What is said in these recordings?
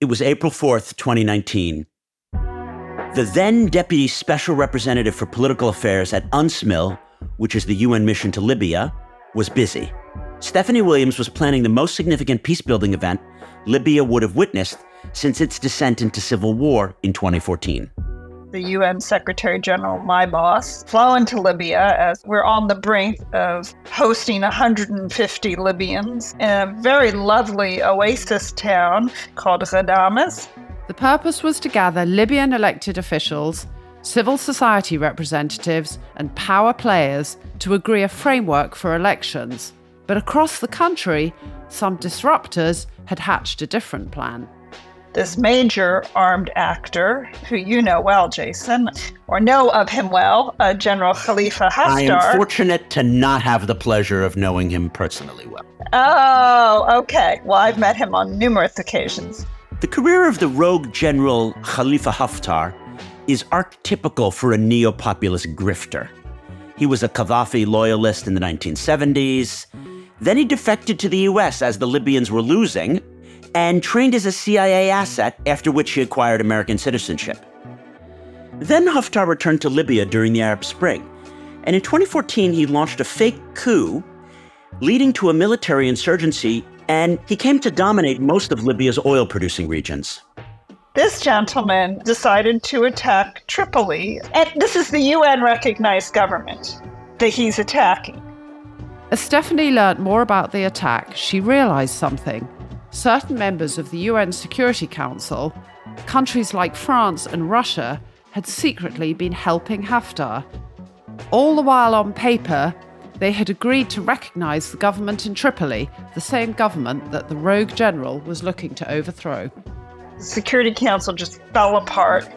It was April 4th, 2019. The then Deputy Special Representative for Political Affairs at UNSMIL, which is the UN mission to Libya, was busy. Stephanie Williams was planning the most significant peacebuilding event Libya would have witnessed since its descent into civil war in 2014 the UN Secretary General, my boss, flown to Libya as we're on the brink of hosting 150 Libyans in a very lovely oasis town called Ghadames. The purpose was to gather Libyan elected officials, civil society representatives, and power players to agree a framework for elections. But across the country, some disruptors had hatched a different plan. This major armed actor, who you know well, Jason, or know of him well, uh, General Khalifa Haftar. I am fortunate to not have the pleasure of knowing him personally well. Oh, okay. Well, I've met him on numerous occasions. The career of the rogue general Khalifa Haftar is archetypical for a neo populist grifter. He was a Gaddafi loyalist in the 1970s. Then he defected to the US as the Libyans were losing and trained as a CIA asset, after which he acquired American citizenship. Then Haftar returned to Libya during the Arab Spring, and in 2014 he launched a fake coup, leading to a military insurgency, and he came to dominate most of Libya's oil producing regions. This gentleman decided to attack Tripoli, and this is the UN recognized government that he's attacking. As Stephanie learned more about the attack, she realized something. Certain members of the UN Security Council, countries like France and Russia, had secretly been helping Haftar. All the while on paper, they had agreed to recognize the government in Tripoli, the same government that the rogue general was looking to overthrow. The Security Council just fell apart.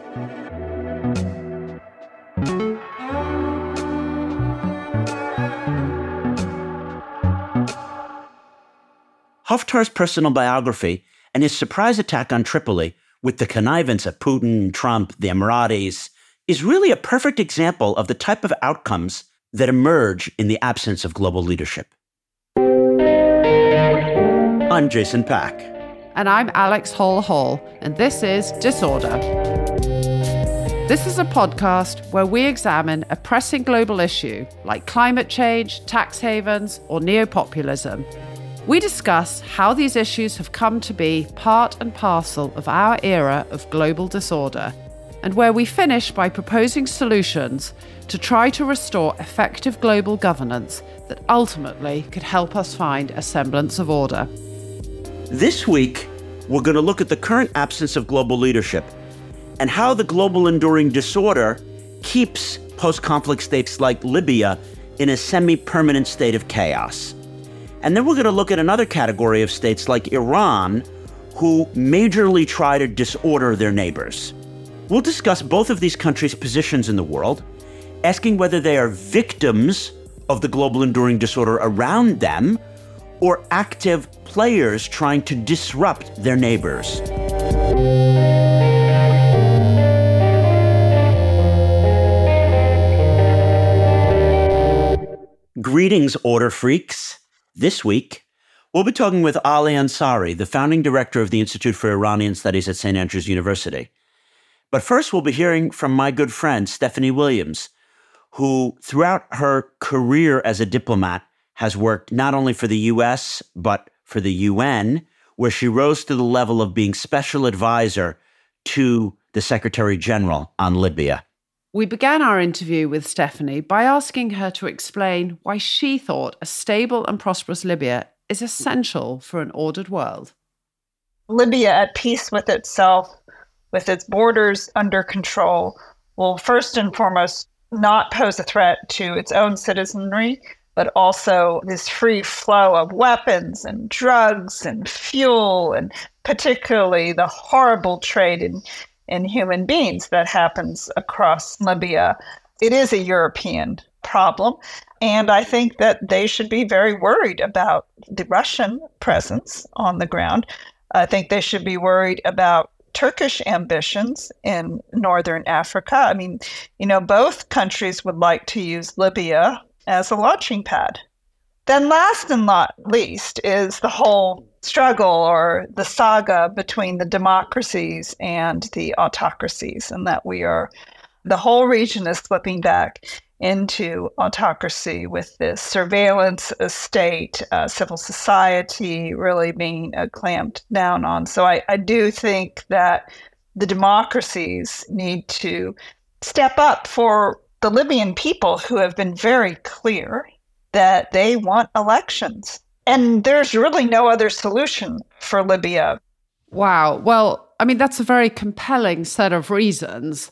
Haftar's personal biography and his surprise attack on Tripoli with the connivance of Putin, Trump, the Emiratis is really a perfect example of the type of outcomes that emerge in the absence of global leadership. I'm Jason Pack. And I'm Alex Hall Hall, and this is Disorder. This is a podcast where we examine a pressing global issue like climate change, tax havens, or neopopulism we discuss how these issues have come to be part and parcel of our era of global disorder, and where we finish by proposing solutions to try to restore effective global governance that ultimately could help us find a semblance of order. This week, we're going to look at the current absence of global leadership and how the global enduring disorder keeps post conflict states like Libya in a semi permanent state of chaos. And then we're going to look at another category of states like Iran, who majorly try to disorder their neighbors. We'll discuss both of these countries' positions in the world, asking whether they are victims of the global enduring disorder around them or active players trying to disrupt their neighbors. Greetings, order freaks. This week, we'll be talking with Ali Ansari, the founding director of the Institute for Iranian Studies at St. Andrews University. But first, we'll be hearing from my good friend, Stephanie Williams, who, throughout her career as a diplomat, has worked not only for the US, but for the UN, where she rose to the level of being special advisor to the Secretary General on Libya. We began our interview with Stephanie by asking her to explain why she thought a stable and prosperous Libya is essential for an ordered world. Libya at peace with itself, with its borders under control, will first and foremost not pose a threat to its own citizenry, but also this free flow of weapons and drugs and fuel, and particularly the horrible trade in in human beings that happens across Libya. It is a European problem. And I think that they should be very worried about the Russian presence on the ground. I think they should be worried about Turkish ambitions in northern Africa. I mean, you know, both countries would like to use Libya as a launching pad Then, last and not least, is the whole struggle or the saga between the democracies and the autocracies, and that we are, the whole region is slipping back into autocracy with this surveillance state, uh, civil society really being uh, clamped down on. So I, I do think that the democracies need to step up for the Libyan people who have been very clear that they want elections. And there's really no other solution for Libya. Wow. Well, I mean, that's a very compelling set of reasons.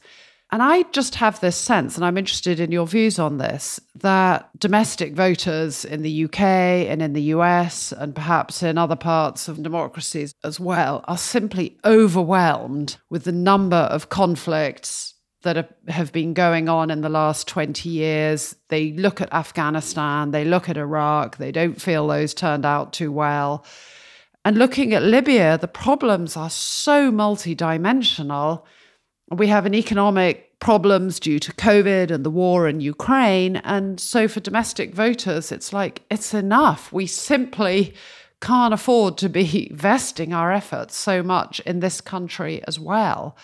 And I just have this sense, and I'm interested in your views on this, that domestic voters in the UK and in the US, and perhaps in other parts of democracies as well, are simply overwhelmed with the number of conflicts that have been going on in the last 20 years. They look at Afghanistan, they look at Iraq, they don't feel those turned out too well. And looking at Libya, the problems are so multidimensional. We have an economic problems due to COVID and the war in Ukraine. And so for domestic voters, it's like, it's enough. We simply can't afford to be vesting our efforts so much in this country as well.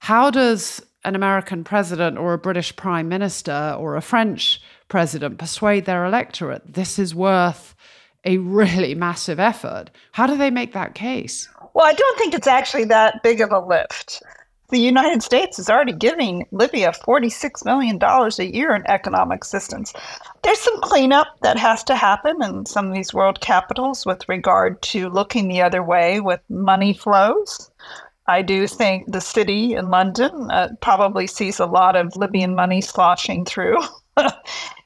How does an American president or a British prime minister or a French president persuade their electorate this is worth a really massive effort. How do they make that case? Well, I don't think it's actually that big of a lift. The United States is already giving Libya $46 million a year in economic assistance. There's some cleanup that has to happen in some of these world capitals with regard to looking the other way with money flows. I do think the city in London uh, probably sees a lot of Libyan money sloshing through.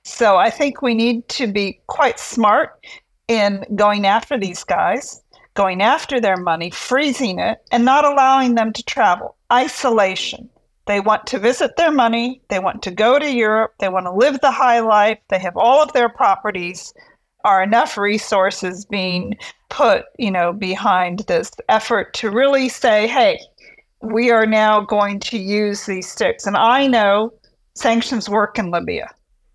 so I think we need to be quite smart in going after these guys, going after their money, freezing it, and not allowing them to travel. Isolation. They want to visit their money. They want to go to Europe. They want to live the high life. They have all of their properties are enough resources being put, you know, behind this effort to really say, hey, we are now going to use these sticks. And I know sanctions work in Libya.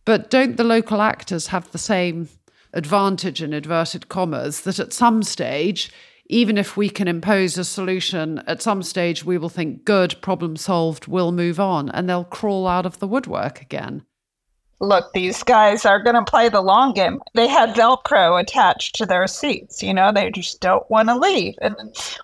But don't the local actors have the same advantage in inverted commas that at some stage, even if we can impose a solution, at some stage we will think, good, problem solved, we'll move on, and they'll crawl out of the woodwork again? Look, these guys are going to play the long game. They had Velcro attached to their seats. You know, they just don't want to leave. And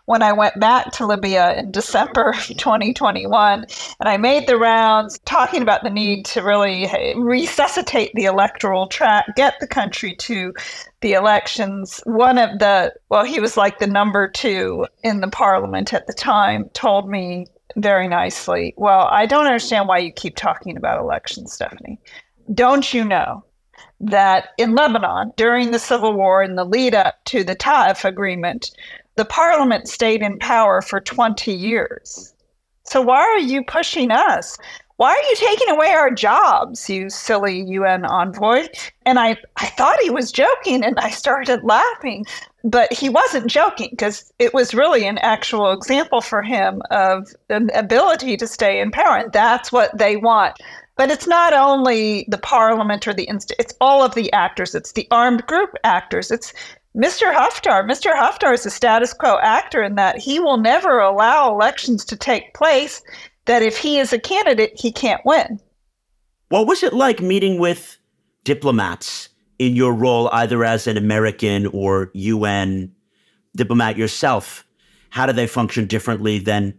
when I went back to Libya in December 2021, and I made the rounds talking about the need to really resuscitate the electoral track, get the country to the elections, one of the, well, he was like the number two in the parliament at the time, told me very nicely, Well, I don't understand why you keep talking about elections, Stephanie don't you know that in Lebanon, during the civil war and the lead up to the Taif agreement, the parliament stayed in power for 20 years. So why are you pushing us? Why are you taking away our jobs, you silly UN envoy? And I, I thought he was joking and I started laughing. But he wasn't joking because it was really an actual example for him of the ability to stay in power. And that's what they want. But it's not only the parliament or the inst- it's all of the actors. It's the armed group actors. It's Mr. Haftar. Mr. Haftar is a status quo actor in that he will never allow elections to take place that if he is a candidate, he can't win. What was it like meeting with diplomats in your role, either as an American or UN diplomat yourself? How do they function differently than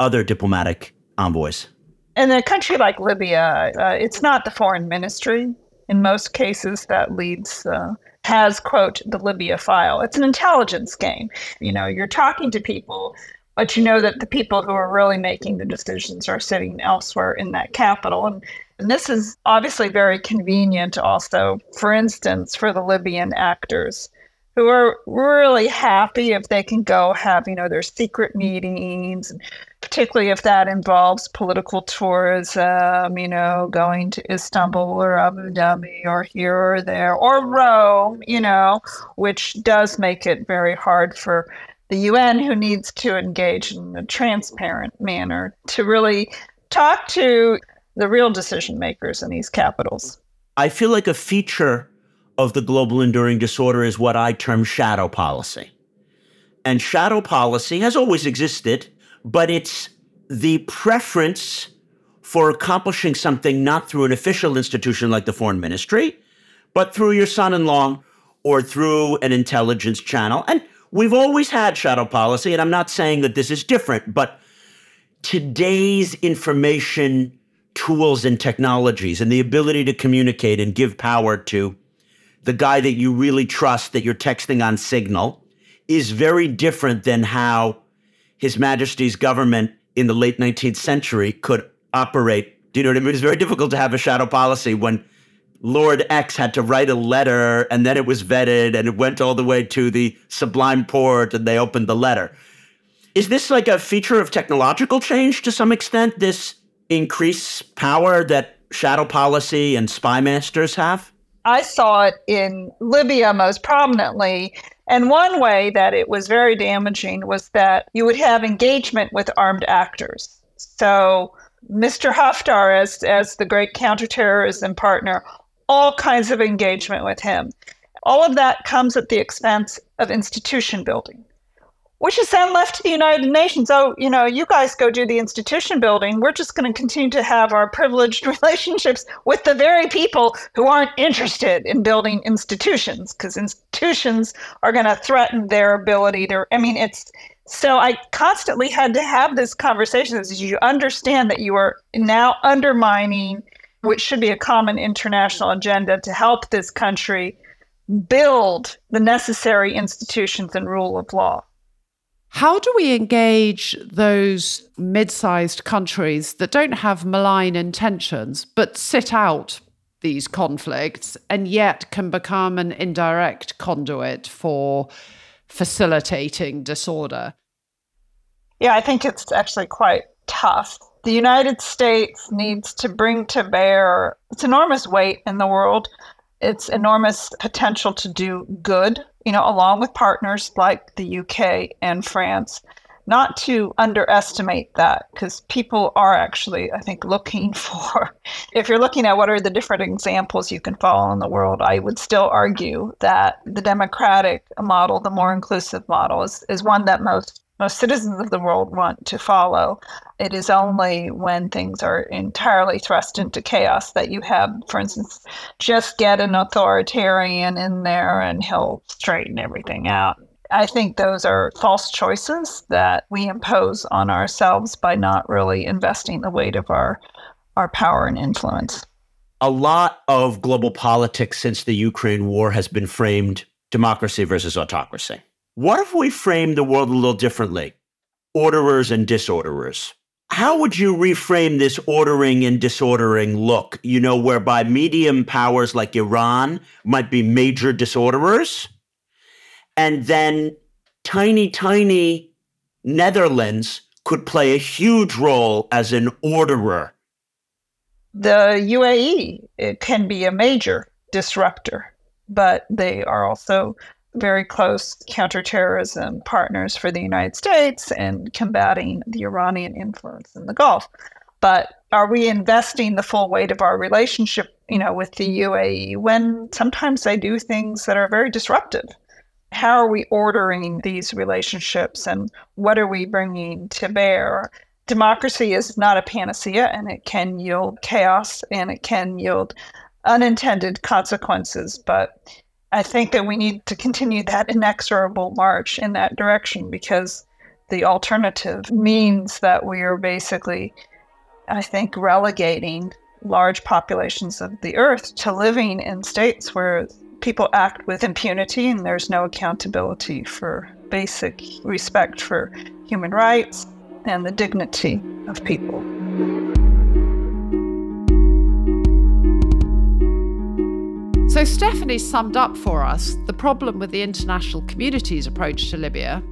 other diplomatic envoys? In a country like Libya, uh, it's not the foreign ministry in most cases that leads uh, has quote the Libya file. It's an intelligence game. You know, you're talking to people, but you know that the people who are really making the decisions are sitting elsewhere in that capital. And, and this is obviously very convenient also, for instance, for the Libyan actors who are really happy if they can go have, you know, their secret meetings, particularly if that involves political tourism, you know, going to Istanbul or Abu Dhabi or here or there or Rome, you know, which does make it very hard for the UN, who needs to engage in a transparent manner to really talk to the real decision makers in these capitals. I feel like a feature of the global enduring disorder is what I term shadow policy. And shadow policy has always existed, but it's the preference for accomplishing something not through an official institution like the foreign ministry, but through your son in law or through an intelligence channel. And we've always had shadow policy, and I'm not saying that this is different, but today's information tools and technologies and the ability to communicate and give power to the guy that you really trust that you're texting on Signal is very different than how His Majesty's government in the late 19th century could operate. Do you know what I mean? It's very difficult to have a shadow policy when Lord X had to write a letter and then it was vetted and it went all the way to the Sublime Porte and they opened the letter. Is this like a feature of technological change to some extent, this increased power that shadow policy and spy masters have? I saw it in Libya most prominently. And one way that it was very damaging was that you would have engagement with armed actors. So, Mr. Haftar, as, as the great counterterrorism partner, all kinds of engagement with him. All of that comes at the expense of institution building which is then left to the United Nations. Oh, you know, you guys go do the institution building. We're just going to continue to have our privileged relationships with the very people who aren't interested in building institutions because institutions are going to threaten their ability to. I mean, it's so I constantly had to have this conversation as you understand that you are now undermining which should be a common international agenda to help this country build the necessary institutions and rule of law. How do we engage those mid sized countries that don't have malign intentions but sit out these conflicts and yet can become an indirect conduit for facilitating disorder? Yeah, I think it's actually quite tough. The United States needs to bring to bear its enormous weight in the world, its enormous potential to do good you know, along with partners like the UK and France, not to underestimate that because people are actually, I think, looking for. If you're looking at what are the different examples you can follow in the world, I would still argue that the democratic model, the more inclusive model, is, is one that most most citizens of the world want to follow. It is only when things are entirely thrust into chaos that you have, for instance, just get an authoritarian in there and he'll straighten everything out. I think those are false choices that we impose on ourselves by not really investing the weight of our our power and influence. A lot of global politics since the Ukraine war has been framed democracy versus autocracy. What if we frame the world a little differently? Orderers and disorderers. How would you reframe this ordering and disordering look? You know, whereby medium powers like Iran might be major disorderers, and then tiny, tiny Netherlands could play a huge role as an orderer. The UAE can be a major disruptor, but they are also very close counterterrorism partners for the United States and combating the Iranian influence in the Gulf. But are we investing the full weight of our relationship, you know, with the UAE when sometimes they do things that are very disruptive? How are we ordering these relationships and what are we bringing to bear? Democracy is not a panacea and it can yield chaos and it can yield unintended consequences, but I think that we need to continue that inexorable march in that direction because the alternative means that we are basically, I think, relegating large populations of the earth to living in states where people act with impunity and there's no accountability for basic respect for human rights and the dignity of people. So, Stephanie summed up for us the problem with the international community's approach to Libya.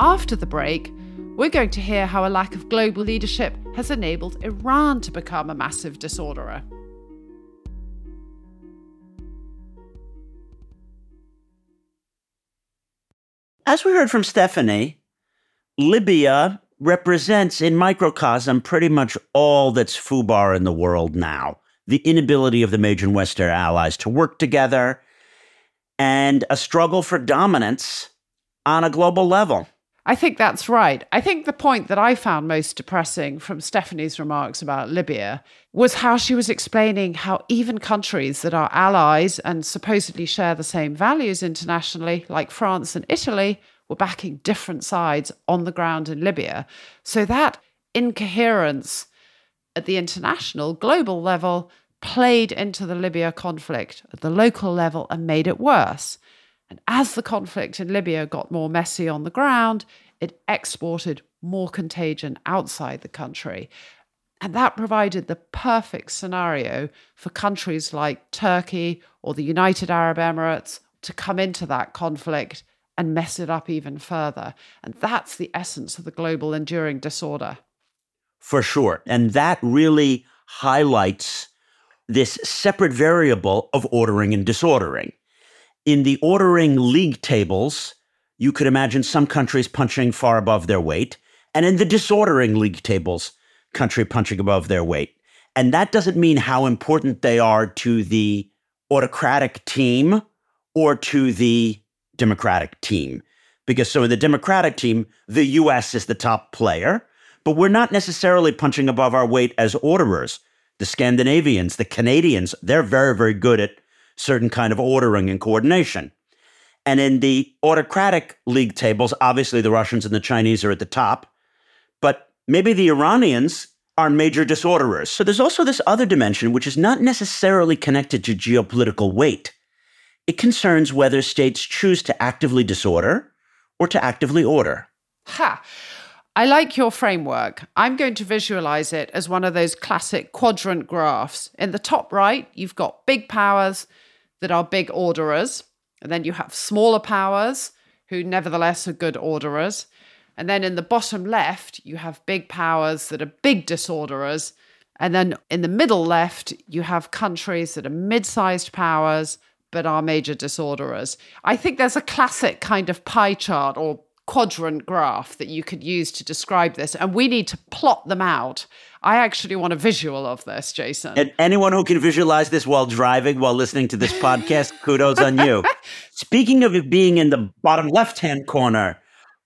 After the break, we're going to hear how a lack of global leadership has enabled Iran to become a massive disorderer. As we heard from Stephanie, Libya represents in microcosm pretty much all that's FUBAR in the world now the inability of the major and Western allies to work together, and a struggle for dominance on a global level. I think that's right. I think the point that I found most depressing from Stephanie's remarks about Libya was how she was explaining how even countries that are allies and supposedly share the same values internationally, like France and Italy, were backing different sides on the ground in Libya. So that incoherence at the international, global level played into the Libya conflict at the local level and made it worse. And as the conflict in Libya got more messy on the ground, it exported more contagion outside the country. And that provided the perfect scenario for countries like Turkey or the United Arab Emirates to come into that conflict and mess it up even further. And that's the essence of the global enduring disorder. For sure. And that really highlights this separate variable of ordering and disordering. In the ordering league tables, you could imagine some countries punching far above their weight, and in the disordering league tables, country punching above their weight. And that doesn't mean how important they are to the autocratic team or to the democratic team. Because so in the democratic team, the US is the top player, but we're not necessarily punching above our weight as orderers. The Scandinavians, the Canadians, they're very, very good at certain kind of ordering and coordination. And in the autocratic league tables, obviously the Russians and the Chinese are at the top, but maybe the Iranians are major disorderers. So there's also this other dimension, which is not necessarily connected to geopolitical weight. It concerns whether states choose to actively disorder or to actively order. Ha! I like your framework. I'm going to visualize it as one of those classic quadrant graphs. In the top right, you've got big powers that are big orderers, and then you have smaller powers who, nevertheless, are good orderers. And then in the bottom left, you have big powers that are big disorderers. And then in the middle left, you have countries that are mid sized powers but are major disorderers. I think there's a classic kind of pie chart or quadrant graph that you could use to describe this, and we need to plot them out. I actually want a visual of this, Jason. And anyone who can visualize this while driving, while listening to this podcast, kudos on you. Speaking of it being in the bottom left hand corner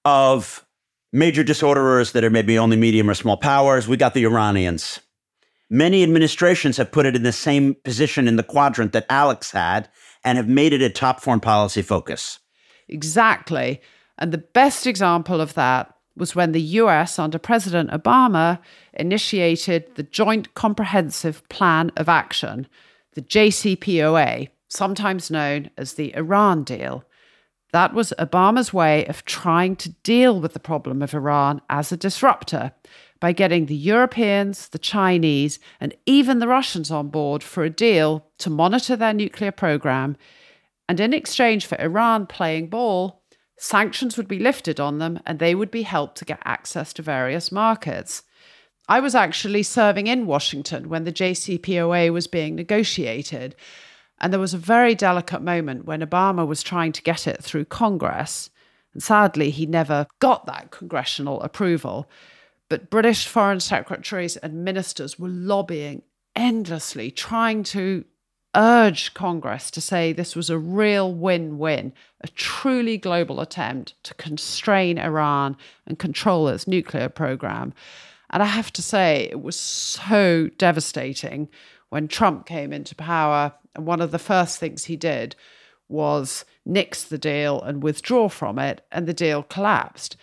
of major disorderers that are maybe only medium or small powers, we got the Iranians. Many administrations have put it in the same position in the quadrant that Alex had and have made it a top foreign policy focus. Exactly. And the best example of that was when the US, under President Obama, initiated the Joint Comprehensive Plan of Action, the JCPOA, sometimes known as the Iran deal. That was Obama's way of trying to deal with the problem of Iran as a disruptor by getting the Europeans, the Chinese, and even the Russians on board for a deal to monitor their nuclear program. And in exchange for Iran playing ball, sanctions would be lifted on them and they would be helped to get access to various markets. I was actually serving in Washington when the JCPOA was being negotiated. And there was a very delicate moment when Obama was trying to get it through Congress. And sadly, he never got that congressional approval. But British foreign secretaries and ministers were lobbying endlessly, trying to urge Congress to say this was a real win win, a truly global attempt to constrain Iran and control its nuclear program. And I have to say, it was so devastating when Trump came into power. And one of the first things he did was nix the deal and withdraw from it, and the deal collapsed.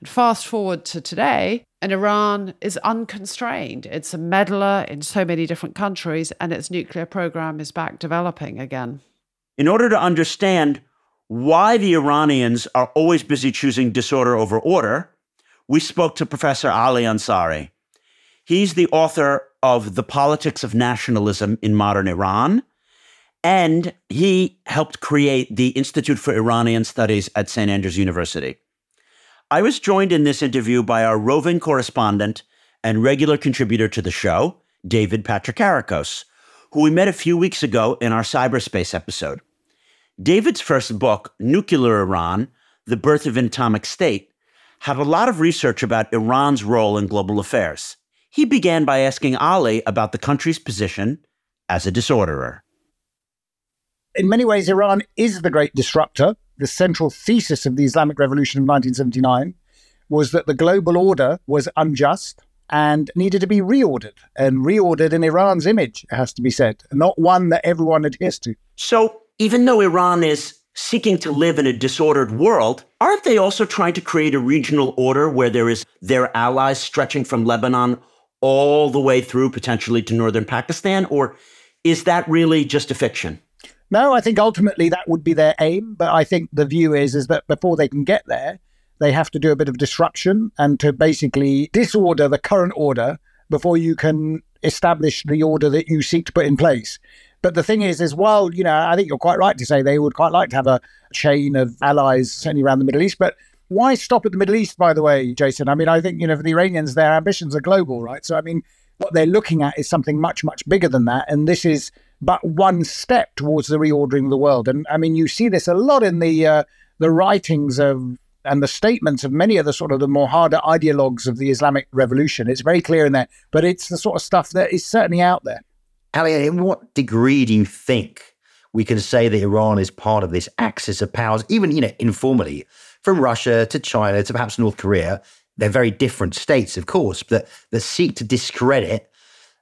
And fast forward to today, and Iran is unconstrained. It's a meddler in so many different countries, and its nuclear program is back developing again. In order to understand why the Iranians are always busy choosing disorder over order, we spoke to Professor Ali Ansari. He's the author of The Politics of Nationalism in Modern Iran, and he helped create the Institute for Iranian Studies at St. Andrews University. I was joined in this interview by our roving correspondent and regular contributor to the show, David Patrikarakos, who we met a few weeks ago in our cyberspace episode. David's first book, Nuclear Iran The Birth of an Atomic State, had a lot of research about Iran's role in global affairs. He began by asking Ali about the country's position as a disorderer. in many ways, Iran is the great disruptor. The central thesis of the Islamic Revolution of 1979 was that the global order was unjust and needed to be reordered and reordered in Iran's image, it has to be said, not one that everyone adheres to. So, even though Iran is seeking to live in a disordered world, aren't they also trying to create a regional order where there is their allies stretching from Lebanon all the way through potentially to northern Pakistan? Or is that really just a fiction? No, I think ultimately that would be their aim. But I think the view is is that before they can get there, they have to do a bit of disruption and to basically disorder the current order before you can establish the order that you seek to put in place. But the thing is, is while you know, I think you're quite right to say they would quite like to have a chain of allies certainly around the Middle East, but why stop at the Middle East, by the way, Jason? I mean, I think, you know, for the Iranians, their ambitions are global, right? So, I mean, what they're looking at is something much, much bigger than that. And this is but one step towards the reordering of the world. And I mean, you see this a lot in the uh, the writings of and the statements of many of the sort of the more harder ideologues of the Islamic Revolution. It's very clear in there, but it's the sort of stuff that is certainly out there. Ali, in what degree do you think we can say that Iran is part of this axis of powers, even you know informally, from Russia to China to perhaps North Korea? They're very different states, of course, but that seek to discredit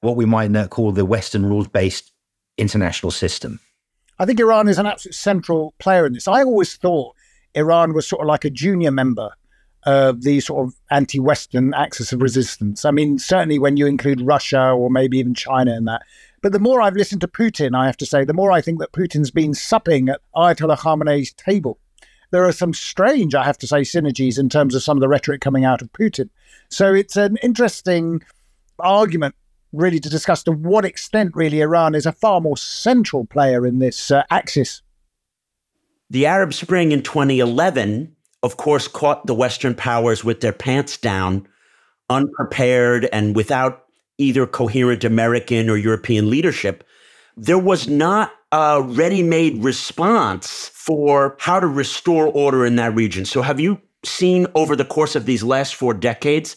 what we might call the Western rules-based international system. I think Iran is an absolute central player in this. I always thought Iran was sort of like a junior member of the sort of anti Western axis of resistance. I mean, certainly when you include Russia or maybe even China in that. But the more I've listened to Putin, I have to say, the more I think that Putin's been supping at Ayatollah Khamenei's table. There are some strange, I have to say, synergies in terms of some of the rhetoric coming out of Putin. So it's an interesting argument really to discuss to what extent really Iran is a far more central player in this uh, axis. The Arab Spring in 2011, of course, caught the Western powers with their pants down, unprepared and without either coherent American or European leadership. There was not a ready made response for how to restore order in that region. So, have you seen over the course of these last four decades,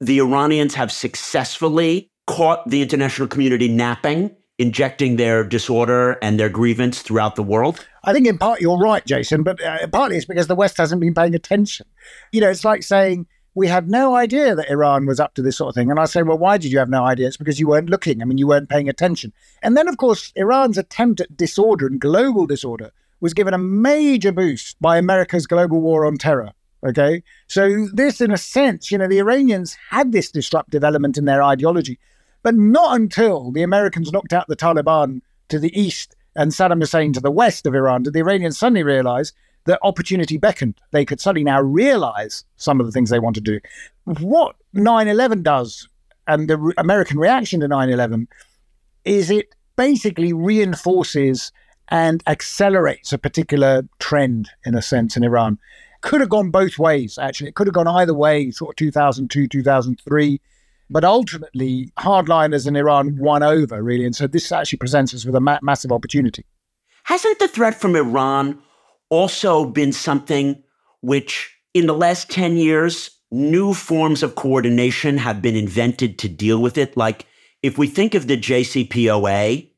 the Iranians have successfully caught the international community napping, injecting their disorder and their grievance throughout the world? I think in part you're right, Jason, but uh, partly it's because the West hasn't been paying attention. You know, it's like saying, we had no idea that Iran was up to this sort of thing. And I say, well, why did you have no idea? It's because you weren't looking. I mean, you weren't paying attention. And then, of course, Iran's attempt at disorder and global disorder was given a major boost by America's global war on terror. Okay. So, this, in a sense, you know, the Iranians had this disruptive element in their ideology. But not until the Americans knocked out the Taliban to the east and Saddam Hussein to the west of Iran did the Iranians suddenly realize that opportunity beckoned. They could suddenly now realize some of the things they want to do. What 9 11 does, and the American reaction to 9 11, is it basically reinforces and accelerates a particular trend, in a sense, in Iran. Could have gone both ways, actually. It could have gone either way, sort of 2002, 2003. But ultimately, hardliners in Iran won over, really. And so this actually presents us with a ma- massive opportunity. Hasn't the threat from Iran also been something which, in the last 10 years, new forms of coordination have been invented to deal with it? Like, if we think of the JCPOA,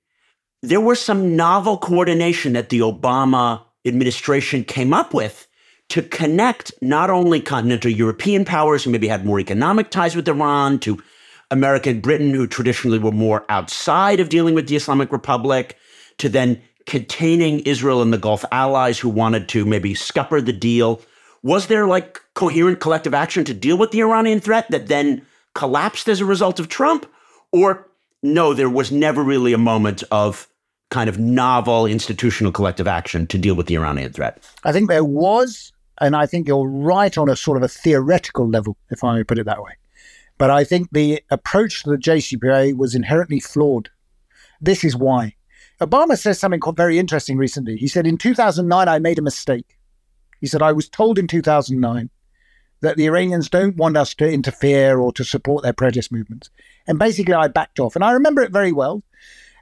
there was some novel coordination that the Obama administration came up with to connect not only continental European powers who maybe had more economic ties with Iran to American Britain, who traditionally were more outside of dealing with the Islamic Republic, to then containing Israel and the Gulf allies who wanted to maybe scupper the deal. Was there like coherent collective action to deal with the Iranian threat that then collapsed as a result of Trump? Or no, there was never really a moment of kind of novel institutional collective action to deal with the Iranian threat? I think there was, and I think you're right on a sort of a theoretical level, if I may put it that way. But I think the approach to the JCPOA was inherently flawed. This is why. Obama says something very interesting recently. He said, In 2009, I made a mistake. He said, I was told in 2009 that the Iranians don't want us to interfere or to support their protest movements. And basically, I backed off. And I remember it very well.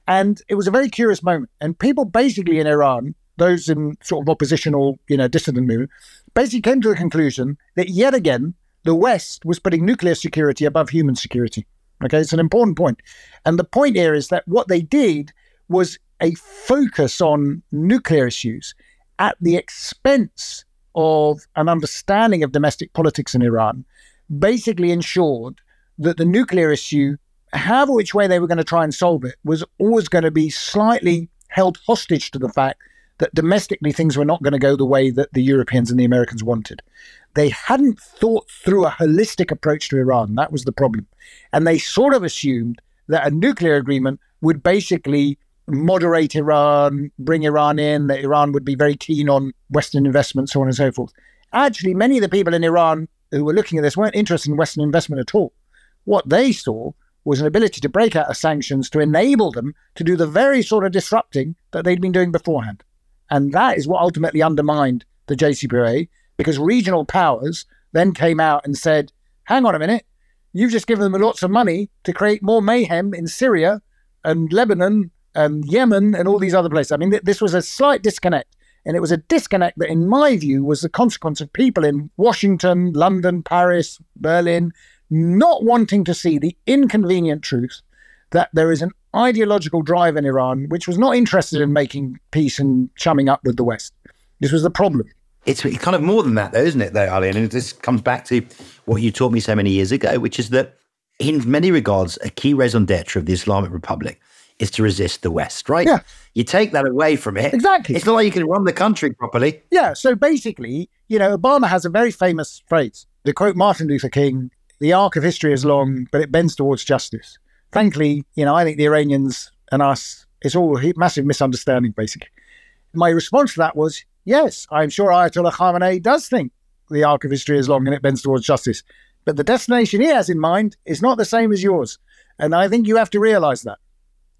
And it was a very curious moment. And people basically in Iran those in sort of oppositional, you know, dissident movement, basically came to the conclusion that yet again, the West was putting nuclear security above human security. Okay, it's an important point. And the point here is that what they did was a focus on nuclear issues at the expense of an understanding of domestic politics in Iran basically ensured that the nuclear issue, however which way they were going to try and solve it, was always going to be slightly held hostage to the fact that domestically things were not going to go the way that the Europeans and the Americans wanted. They hadn't thought through a holistic approach to Iran. That was the problem. And they sort of assumed that a nuclear agreement would basically moderate Iran, bring Iran in, that Iran would be very keen on Western investment, so on and so forth. Actually, many of the people in Iran who were looking at this weren't interested in Western investment at all. What they saw was an ability to break out of sanctions to enable them to do the very sort of disrupting that they'd been doing beforehand. And that is what ultimately undermined the JCPOA because regional powers then came out and said, hang on a minute, you've just given them lots of money to create more mayhem in Syria and Lebanon and Yemen and all these other places. I mean, th- this was a slight disconnect. And it was a disconnect that, in my view, was the consequence of people in Washington, London, Paris, Berlin not wanting to see the inconvenient truth that there is an ideological drive in Iran which was not interested in making peace and chumming up with the West. This was the problem. It's kind of more than that, though, isn't it, though, Ali? And this comes back to what you taught me so many years ago, which is that in many regards, a key raison d'etre of the Islamic Republic is to resist the West, right? Yeah. You take that away from it. Exactly. It's not like you can run the country properly. Yeah. So basically, you know, Obama has a very famous phrase. To quote Martin Luther King, the arc of history is long, but it bends towards justice. Frankly, you know, I think the Iranians and us, it's all a massive misunderstanding, basically. My response to that was, yes, I'm sure Ayatollah Khamenei does think the arc of history is long and it bends towards justice. But the destination he has in mind is not the same as yours. And I think you have to realize that.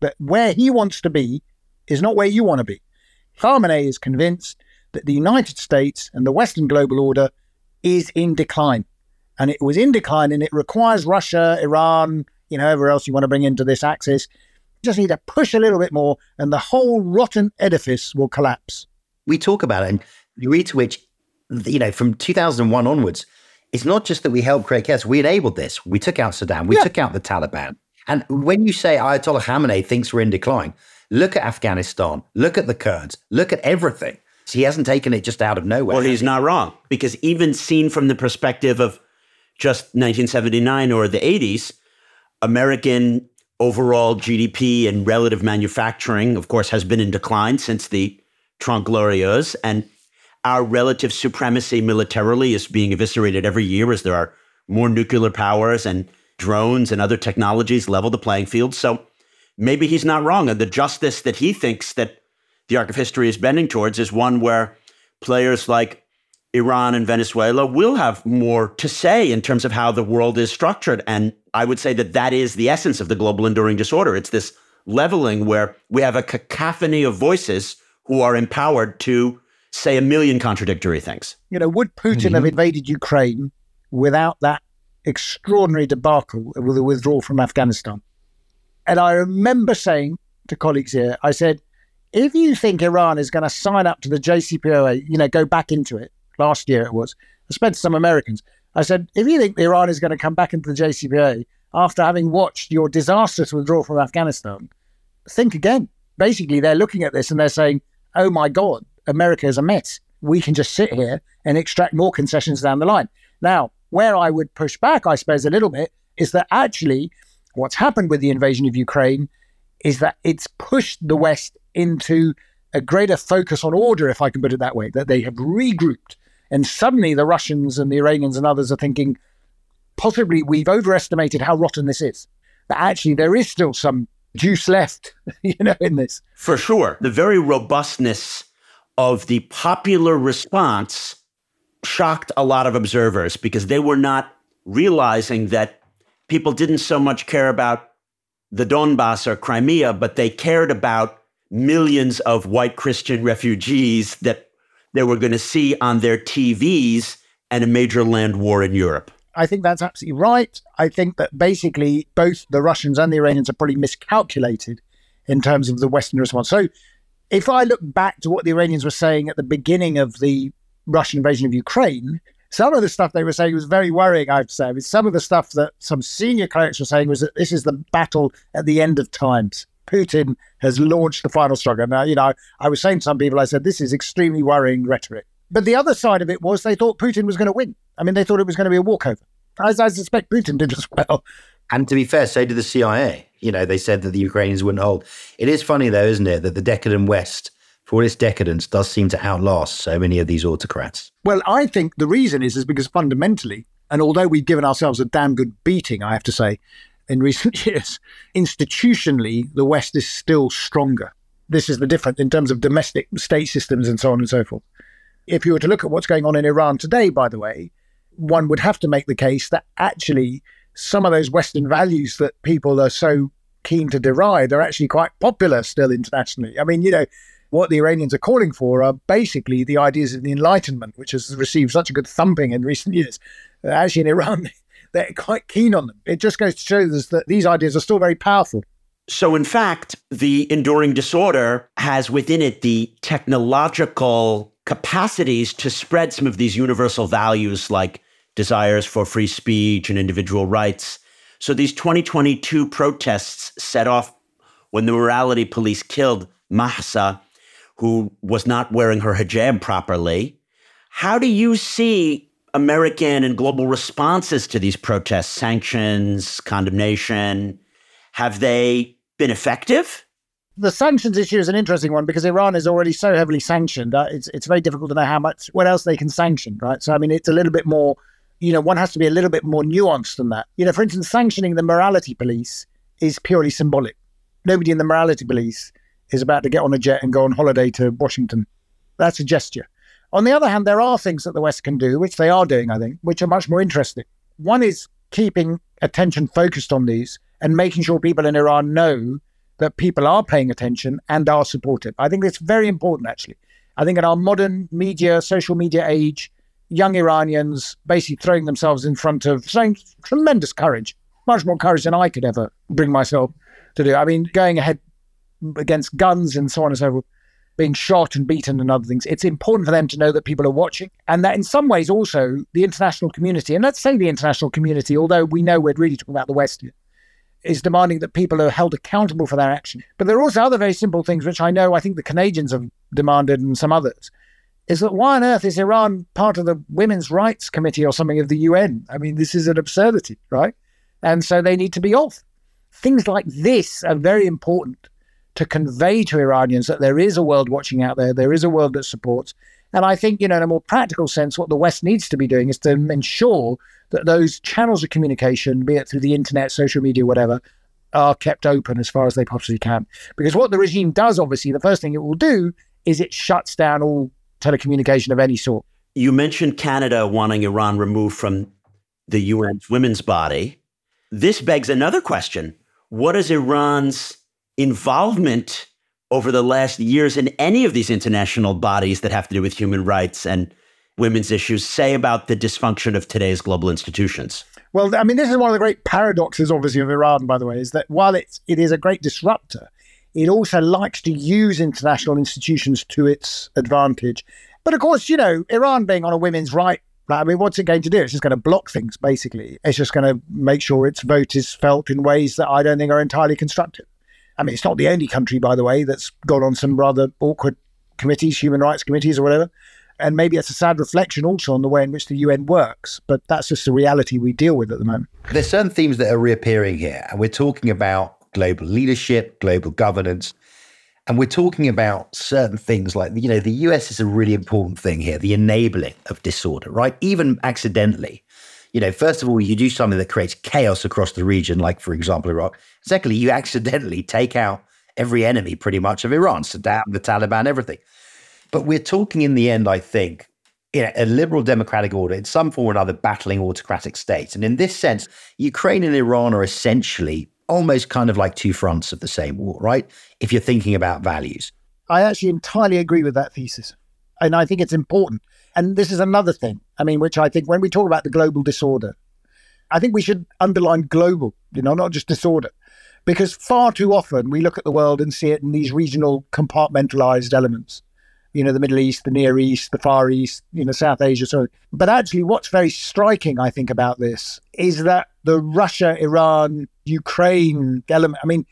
That where he wants to be is not where you want to be. Khamenei is convinced that the United States and the Western global order is in decline. And it was in decline and it requires Russia, Iran, you know, whoever else you want to bring into this axis. You just need to push a little bit more and the whole rotten edifice will collapse. We talk about it and the degree to which, you know, from 2001 onwards, it's not just that we helped create chaos, we enabled this. We took out Saddam, we Yeah. took out the Taliban. And when you say Ayatollah Khamenei thinks we're in decline, look at Afghanistan, look at the Kurds, look at everything. So he hasn't taken it just out of nowhere. Well, he's not wrong because even seen from the perspective of just 1979 or the 80s, American overall GDP and relative manufacturing, of course, has been in decline since the Trente Glorieuse, and our relative supremacy militarily is being eviscerated every year as there are more nuclear powers and drones and other technologies level the playing field. So maybe he's not wrong, and the justice that he thinks that the arc of history is bending towards is one where players like Iran and Venezuela will have more to say in terms of how the world is structured. And I would say that that is the essence of the global enduring disorder. It's this leveling where we have a cacophony of voices who are empowered to say a million contradictory things. You know, would Putin have mm-hmm. invaded Ukraine without that extraordinary debacle with the withdrawal from Afghanistan? And I remember saying to colleagues here, I said, if you think Iran is going to sign up to the JCPOA, you know, go back into it, last year it was, I spoke to some Americans. I said, if you think Iran is going to come back into the JCPOA after having watched your disastrous withdrawal from Afghanistan, think again. Basically, they're looking at this and they're saying, oh my God, America is a mess. We can just sit here and extract more concessions down the line. Now, where I would push back, I suppose, a little bit is that actually what's happened with the invasion of Ukraine is that it's pushed the West into a greater focus on order, if I can put it that way, that they have regrouped. And suddenly the Russians and the Iranians and others are thinking, possibly we've overestimated how rotten this is. That actually there is still some juice left, you know, in this. For sure. The very robustness of the popular response shocked a lot of observers because they were not realizing that people didn't so much care about the Donbass or Crimea, but they cared about millions of white Christian refugees that they were going to see on their TVs and a major land war in Europe. I think that's absolutely right. I think that basically both the Russians and the Iranians are probably miscalculated in terms of the Western response. So if I look back to what the Iranians were saying at the beginning of the Russian invasion of Ukraine, some of the stuff they were saying was very worrying, I have to say. Some of the stuff that some senior clerics were saying was that this is the battle at the end of times. Putin has launched the final struggle. Now, you know, I was saying to some people, I said, this is extremely worrying rhetoric. But the other side of it was they thought Putin was going to win. I mean, they thought it was going to be a walkover, as I suspect Putin did as well. And to be fair, so did the CIA. You know, they said that the Ukrainians wouldn't hold. It is funny, though, isn't it, that the decadent West, for all its decadence, does seem to outlast so many of these autocrats. Well, I think the reason is is because fundamentally, and although we've given ourselves a damn good beating, I have to say, in recent years, institutionally, the West is still stronger. This is the difference in terms of domestic state systems and so on and so forth. If you were to look at what's going on in Iran today, by the way, one would have to make the case that actually some of those Western values that people are so keen to deride are actually quite popular still internationally. I mean, you know, what the Iranians are calling for are basically the ideas of the Enlightenment, which has received such a good thumping in recent years. Actually, in Iran, they're quite keen on them. It just goes to show us that these ideas are still very powerful. So, in fact, the enduring disorder has within it the technological capacities to spread some of these universal values like desires for free speech and individual rights. So these 2022 protests set off when the morality police killed Mahsa, who was not wearing her hijab properly. How do you see American and global responses to these protests, sanctions, condemnation? Have they been effective? the sanctions issue is an interesting one because Iran is already so heavily sanctioned. It's it's very difficult to know how much what else they can sanction, right? So I mean, it's a little bit more. You know, one has to be a little bit more nuanced than that. You know, for instance, sanctioning the morality police is purely symbolic. Nobody in the morality police is about to get on a jet and go on holiday to Washington. That's a gesture. On the other hand, there are things that the West can do, which they are doing, I think, which are much more interesting. One is keeping attention focused on these and making sure people in Iran know that people are paying attention and are supportive. I think it's very important, actually. I think in our modern media, social media age, young Iranians basically throwing themselves in front of showing tremendous courage, much more courage than I could ever bring myself to do. I mean, going ahead against guns and so on and so forth, being shot and beaten and other things. It's important for them to know that people are watching and that in some ways also the international community, and let's say the international community, although we know we're really talking about the West here, is demanding that people are held accountable for their action. But there are also other very simple things, which I know I think the Canadians have demanded and some others. Is that why on earth is Iran part of the Women's Rights Committee or something of the UN? I mean, this is an absurdity, right? And so they need to be off. Things like this are very important to convey to Iranians that there is a world watching out there, there is a world that supports. And I think, you know, in a more practical sense, what the West needs to be doing is to ensure that those channels of communication, be it through the internet, social media, whatever, are kept open as far as they possibly can. Because what the regime does, obviously, the first thing it will do is it shuts down all telecommunication of any sort. You mentioned Canada wanting Iran removed from the UN's women's body. This begs another question. What is Iran's involvement over the last years in any of these international bodies that have to do with human rights and women's issues say about the dysfunction of today's global institutions? Well, I mean, this is one of the great paradoxes, obviously, of Iran, by the way, is that while it's, it is a great disruptor, it also likes to use international institutions to its advantage. But of course, you know, Iran being on a women's right, I mean, what's it going to do? It's just going to block things, basically. It's just going to make sure its vote is felt in ways that I don't think are entirely constructive. I mean, it's not the only country, by the way, that's gone on some rather awkward committees, human rights committees or whatever. And maybe it's a sad reflection also on the way in which the UN works, but that's just the reality we deal with at the moment. There's certain themes that are reappearing here, and we're talking about global leadership, global governance, and we're talking about certain things like, you know, the US is a really important thing here, the enabling of disorder, right? Even accidentally. You know, first of all, you do something that creates chaos across the region, like, for example, Iraq. Secondly, you accidentally take out every enemy pretty much of Iran, Saddam, the Taliban, everything. But we're talking in the end, I think, in a liberal democratic order, in some form or another, battling autocratic states. And in this sense, Ukraine and Iran are essentially almost kind of like two fronts of the same war, right? If you're thinking about values. I actually entirely agree with that thesis. And I think it's important. And this is another thing, I mean, which I think when we talk about the global disorder, I think we should underline global, you know, not just disorder. Because far too often we look at the world and see it in these regional compartmentalized elements you know, the Middle East, the Near East, the Far East, you know, South Asia. So, but actually, what's very striking, I think, about this is that the Russia, Iran, Ukraine element. I mean,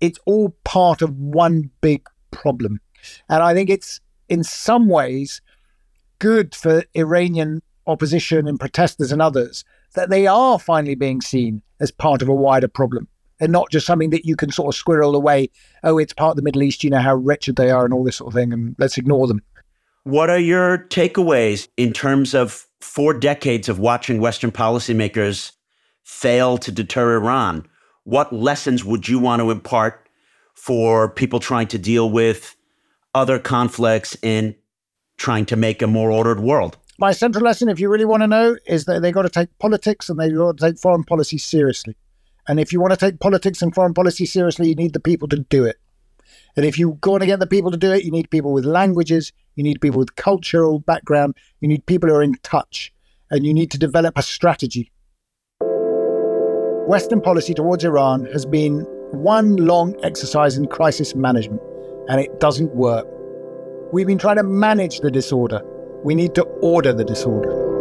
it's all part of one big problem. And I think it's in some ways good for Iranian opposition and protesters and others that they are finally being seen as part of a wider problem and not just something that you can sort of squirrel away. Oh, it's part of the Middle East, you know how wretched they are and all this sort of thing, and let's ignore them. What are your takeaways in terms of four decades of watching Western policymakers fail to deter Iran? What lessons would you want to impart for people trying to deal with other conflicts in trying to make a more ordered world? My central lesson, if you really want to know, is that they've got to take politics and they've got to take foreign policy seriously. And if you want to take politics and foreign policy seriously, you need the people to do it. And if you want to get the people to do it, you need people with languages, you need people with cultural background, you need people who are in touch, and you need to develop a strategy. Western policy towards Iran has been one long exercise in crisis management, and it doesn't work. We've been trying to manage the disorder. We need to order the disorder.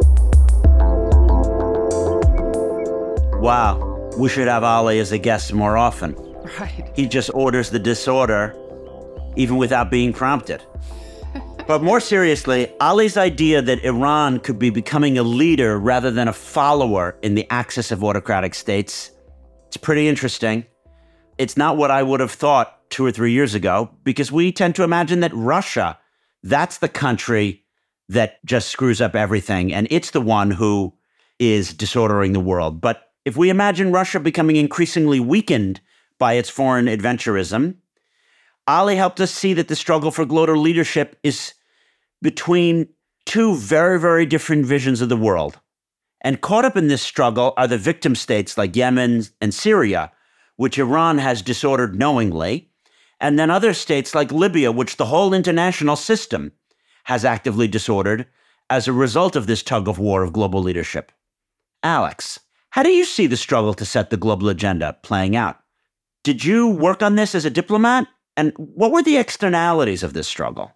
Wow. We should have Ali as a guest more often. Right. He just orders the disorder even without being prompted. but more seriously, Ali's idea that Iran could be becoming a leader rather than a follower in the axis of autocratic states, it's pretty interesting. It's not what I would have thought two or three years ago because we tend to imagine that Russia, that's the country that just screws up everything and it's the one who is disordering the world. But if we imagine Russia becoming increasingly weakened by its foreign adventurism, Ali helped us see that the struggle for global leadership is between two very, very different visions of the world. And caught up in this struggle are the victim states like Yemen and Syria, which Iran has disordered knowingly, and then other states like Libya, which the whole international system has actively disordered as a result of this tug of war of global leadership. Alex, how do you see the struggle to set the global agenda playing out? Did you work on this as a diplomat? And what were the externalities of this struggle?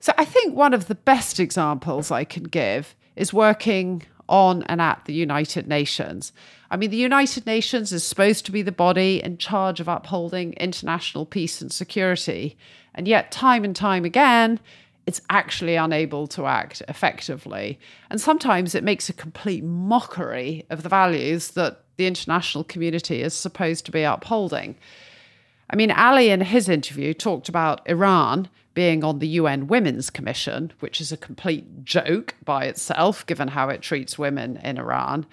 So I think one of the best examples I can give is working on and at the United Nations. I mean, the United Nations is supposed to be the body in charge of upholding international peace and security. And yet, time and time again, it's actually unable to act effectively. And sometimes it makes a complete mockery of the values that the international community is supposed to be upholding. I mean, Ali in his interview talked about Iran being on the UN Women's Commission, which is a complete joke by itself, given how it treats women in Iran.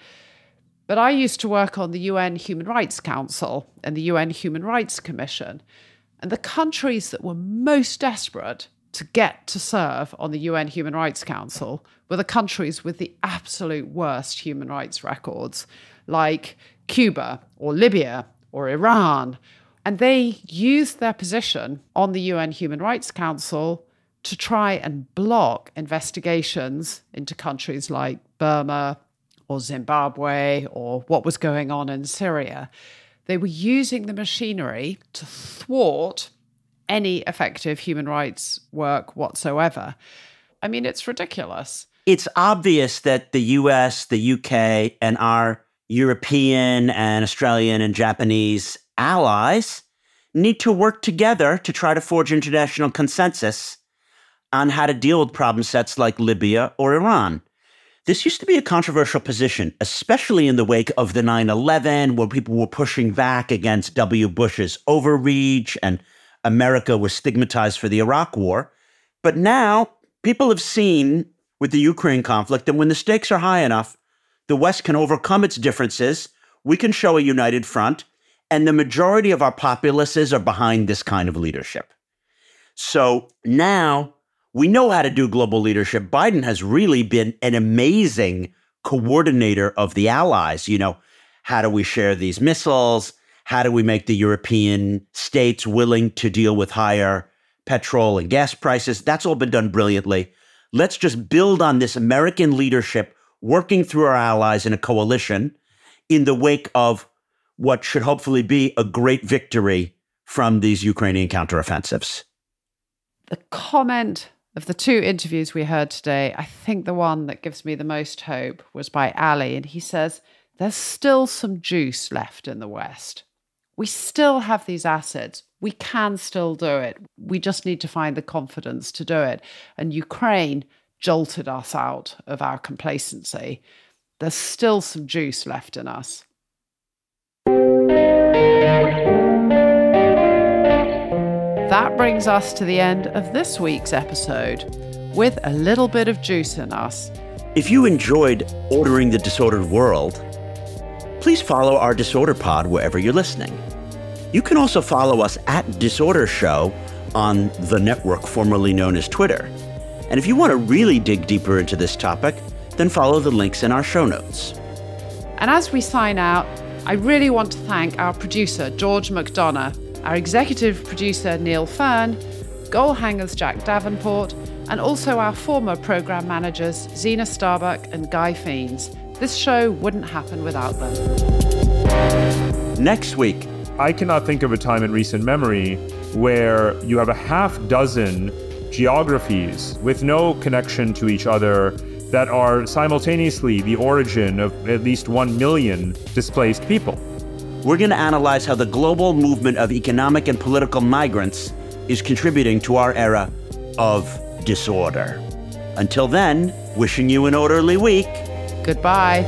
But I used to work on the UN Human Rights Council and the UN Human Rights Commission. And the countries that were most desperate to get to serve on the UN Human Rights Council were the countries with the absolute worst human rights records, like Cuba or Libya or Iran. And they used their position on the UN Human Rights Council to try and block investigations into countries like Burma or Zimbabwe or what was going on in Syria. They were using the machinery to thwart any effective human rights work whatsoever. I mean, it's ridiculous. It's obvious that the US, the UK, and our European and Australian and Japanese allies need to work together to try to forge international consensus on how to deal with problem sets like Libya or Iran. This used to be a controversial position, especially in the wake of the 9 11, where people were pushing back against W. Bush's overreach and America was stigmatized for the Iraq War. But now people have seen with the Ukraine conflict that when the stakes are high enough, the West can overcome its differences. We can show a united front, and the majority of our populaces are behind this kind of leadership. So now we know how to do global leadership. Biden has really been an amazing coordinator of the allies. You know, how do we share these missiles? How do we make the European states willing to deal with higher petrol and gas prices? That's all been done brilliantly. Let's just build on this American leadership, working through our allies in a coalition in the wake of what should hopefully be a great victory from these Ukrainian counteroffensives. The comment of the two interviews we heard today, I think the one that gives me the most hope was by Ali. And he says, There's still some juice left in the West We still have these assets. We can still do it. We just need to find the confidence to do it. And Ukraine jolted us out of our complacency. There's still some juice left in us. That brings us to the end of this week's episode with a little bit of juice in us. If you enjoyed Ordering the Disordered World, please follow our Disorder Pod wherever you're listening. You can also follow us at Disorder Show on the network formerly known as Twitter. And if you want to really dig deeper into this topic, then follow the links in our show notes. And as we sign out, I really want to thank our producer, George McDonagh, our executive producer, Neil Fearn, goal hangers, Jack Davenport, and also our former programme managers, Zena Starbuck and Guy Fiends. This show wouldn't happen without them. Next week, I cannot think of a time in recent memory where you have a half dozen geographies with no connection to each other that are simultaneously the origin of at least 1 million displaced people. we're going to analyze how the global movement of economic and political migrants is contributing to our era of disorder. Until then, wishing you an orderly week. Goodbye.